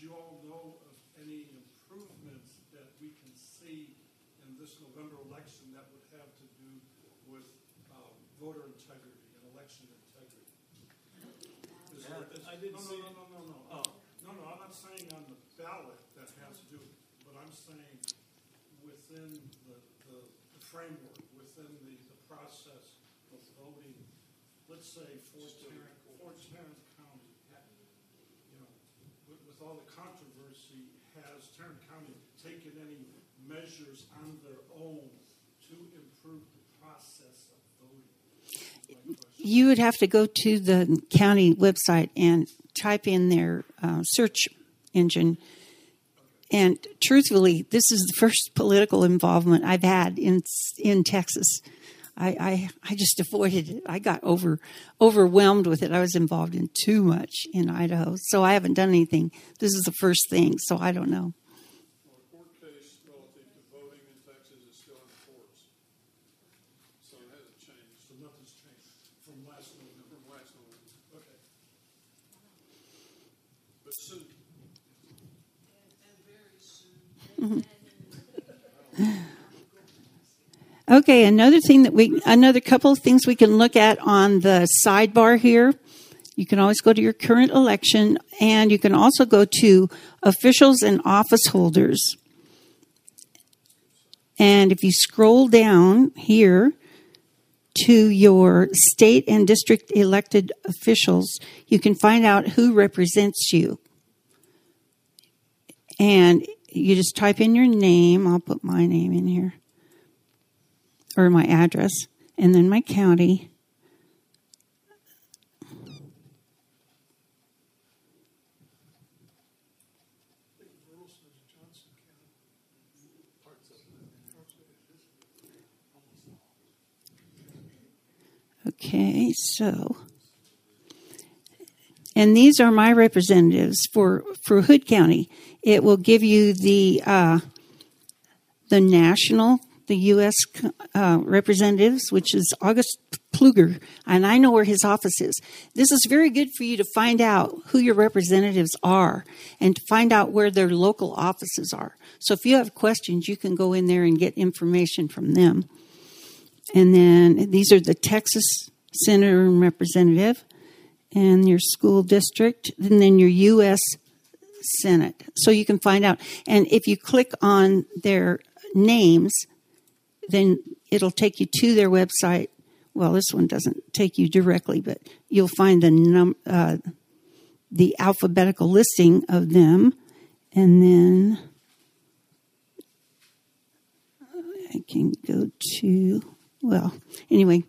you all know of any improvements that we can see in this November election that would have to do with um, voter integrity and election integrity? Is yeah, there, is, I didn't no, see no, no, no, no, no. Oh. No, no, I'm not saying on the ballot that has to do with but I'm saying within the, the, the framework, within the, the process of voting, let's say 14, 14 with, all the controversy, has Tarrant County taken any measures on their own to improve the process of voting? You would have to go to the county website and type in their uh, search engine. And truthfully, this is the first political involvement I've had in in Texas. I, I I just avoided it. I got over overwhelmed with it. I was involved in too much in Idaho, so I haven't done anything. This is the first thing, so I don't know. Well, a court case relative to voting in Texas is still in the courts. So it hasn't changed So nothing's changed from last November. from last November, Okay. but soon. Okay, another thing that we, another couple of things we can look at on the sidebar here. You can always go to your current election and you can also go to officials and office holders. And if you scroll down here to your state and district elected officials, you can find out who represents you. And you just type in your name. I'll put my name in here or my address, and then my county. Okay, so and these are my representatives for for Hood County. It will give you the uh, the national, the U.S. Uh, representatives, which is August Pfluger, and I know where his office is. This is very good for you to find out who your representatives are and to find out where their local offices are. So if you have questions, you can go in there and get information from them. And then these are the Texas senator and representative, and your school district, and then your U.S. Senate. So you can find out. And if you click on their names, then it'll take you to their website. Well, this one doesn't take you directly, but you'll find the num uh, the alphabetical listing of them, and then I can go to well, anyway,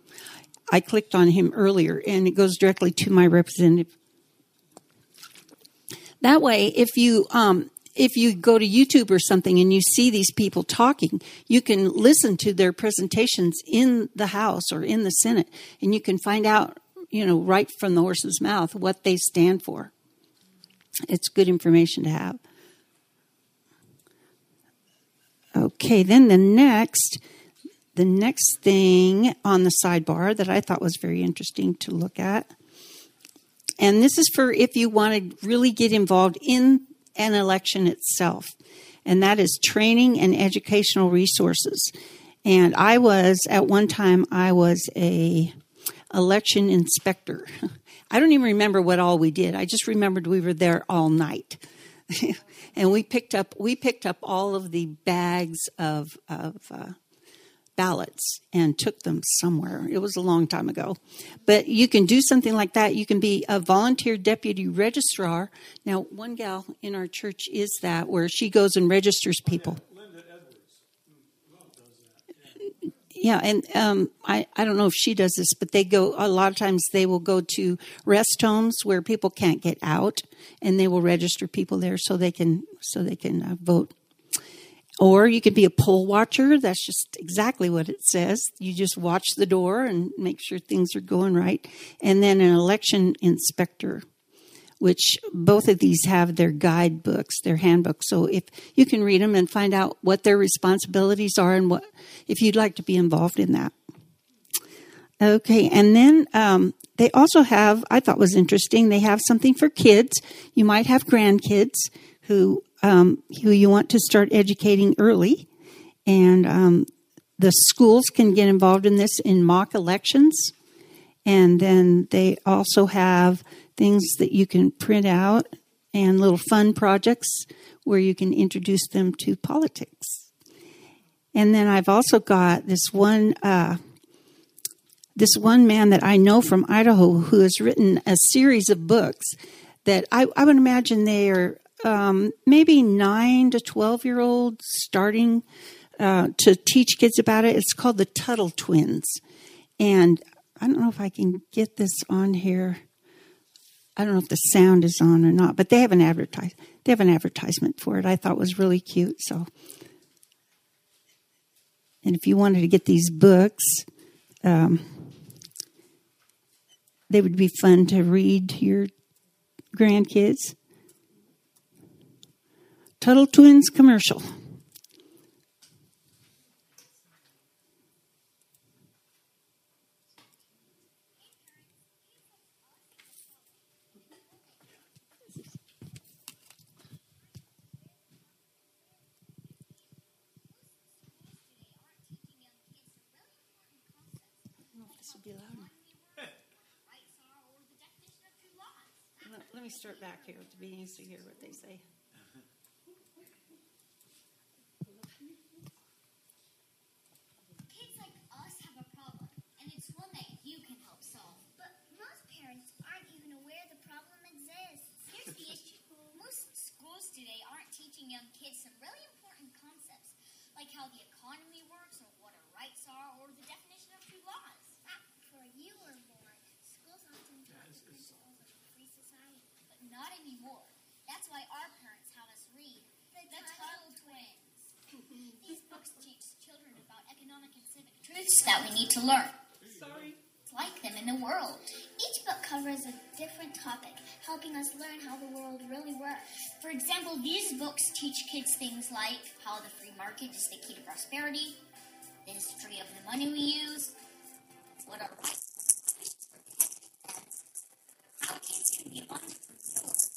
I clicked on him earlier, and it goes directly to my representative. That way, if you um, if you go to YouTube or something and you see these people talking, you can listen to their presentations in the House or in the Senate, and you can find out, you know, right from the horse's mouth what they stand for. It's good information to have. Okay, then the next the next thing on the sidebar that I thought was very interesting to look at, and this is for if you want to really get involved in an election itself, and that is training and educational resources. And I was at one time I was a election inspector. I don't even remember what all we did. I just remembered we were there all night. and we picked up we picked up all of the bags of of uh, ballots and took them somewhere. It was a long time ago. But you can do something like that. You can be a volunteer deputy registrar. Now, one gal in our church is that, where she goes and registers people. Yeah, and um, I, I don't know if she does this, but they go, a lot of times they will go to rest homes where people can't get out and they will register people there so they can, so they can uh, vote. Or you could be a poll watcher. That's just exactly what it says. You just watch the door and make sure things are going right. And then an election inspector, which both of these have their guidebooks, their handbooks. So if you can read them and find out what their responsibilities are and what, if you'd like to be involved in that. Okay, and then um, they also have, I thought was interesting, they have something for kids. You might have grandkids who um, who you want to start educating early, and um, the schools can get involved in this in mock elections, and then they also have things that you can print out and little fun projects where you can introduce them to politics. And then I've also got this one. Uh, this one man that I know from Idaho who has written a series of books that I, I would imagine they are um, maybe nine to 12 year olds starting uh, to teach kids about it. It's called the Tuttle Twins. And I don't know if I can get this on here. I don't know if the sound is on or not, but they have an advertise. They have an advertisement for it. I thought was really cute. So, and if you wanted to get these books, um, they would be fun to read to your grandkids. Tuttle Twins commercial. Let me start back here to be easy to hear what they say. Kids like us have a problem, and it's one that you can help solve. But most parents aren't even aware the problem exists. Here's the issue. Most schools today aren't teaching young kids some really important concepts, like how the economy works, or what our rights are, or the definition of true laws. Ah, Back before you were born, schools often taught the principles of a free society. But not anymore. That's why our parents have us read The, Tuttle Twins. These books teach children about economic and civic truths that we need to learn. Like them in the world. Each book covers a different topic, helping us learn how the world really works. For example, these books teach kids things like how the free market is the key to prosperity, the history of the money we use, what our rights how kids can be entrepreneurs,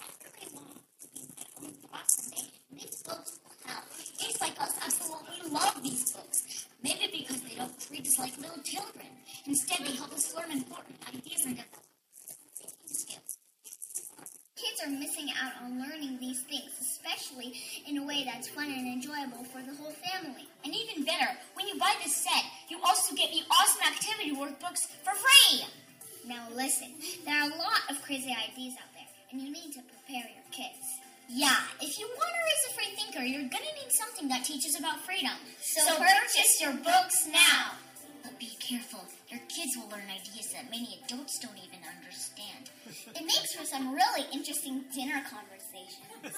after they want to be their own boss they these books will help. Kids like us absolutely love these books. Maybe because they don't treat us like little children. Instead, they help us learn important ideas and develop skills. Kids are missing out on learning these things, especially in a way that's fun and enjoyable for the whole family. And even better, when you buy this set, you also get the awesome activity workbooks for free. Now listen, there are a lot of crazy ideas out there, and you need to prepare your kids. Yeah, if you want to raise a free thinker, you're gonna need something that teaches about freedom. So, So, purchase your books now. But be careful, your kids will learn ideas that many adults don't even understand. It makes for some really interesting dinner conversations.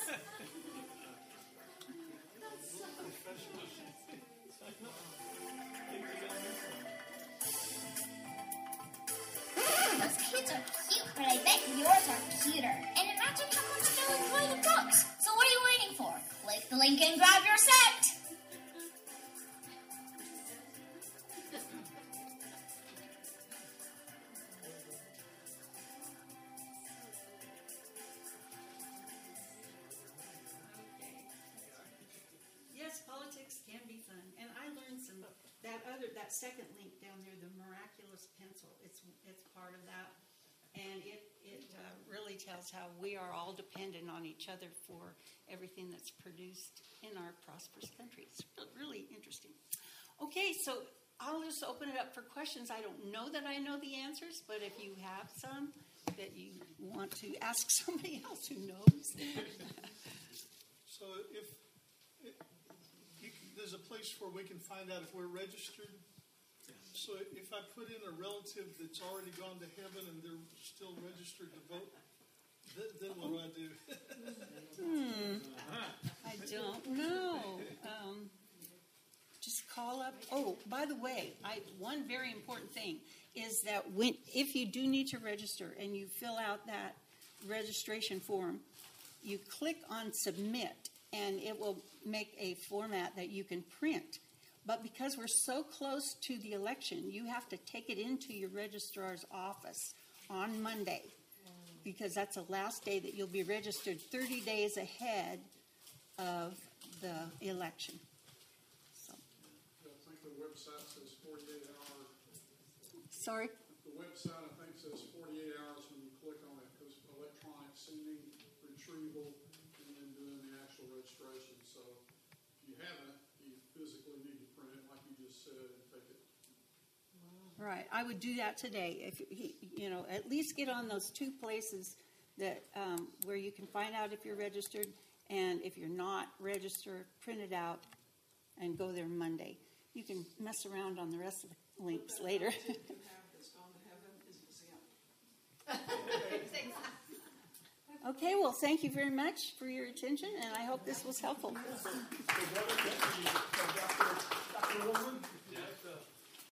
Hmm, those kids are cute, but I bet yours are cuter. And imagine how much they'll enjoy the books. So what are you waiting for? Click the link and grab your set. Can be fun, and I learned some that other that second link down there, the miraculous pencil. It's it's part of that, and it it uh, really tells how we are all dependent on each other for everything that's produced in our prosperous country. It's really interesting. Okay, so I'll just open it up for questions. I don't know that I know the answers, but if you have some that you want to ask somebody else who knows. So if, there's a place where we can find out if we're registered. So if I put in a relative that's already gone to heaven and they're still registered to vote, then, then what do I do? hmm. I don't know. Um, just call up. Oh, by the way, I, one very important thing is that when, if you do need to register and you fill out that registration form, you click on submit and it will make a format that you can print. But because we're so close to the election, you have to take it into your registrar's office on Monday because that's the last day that you'll be registered 30 days ahead of the election. So, I think the website says forty-eight hours. sorry. The website, I think, says forty-eight hours when you click on it, because electronic sending, retrieval, and then doing the actual registration. So if you haven't, you physically need to print it, like you just said, and take it Right, I would do that today. If he, you know, at least get on those two places that um, where you can find out if you're registered, and if you're not registered, print it out and go there Monday. You can mess around on the rest of the links later. Okay, well, thank you very much for your attention, and I hope this was helpful.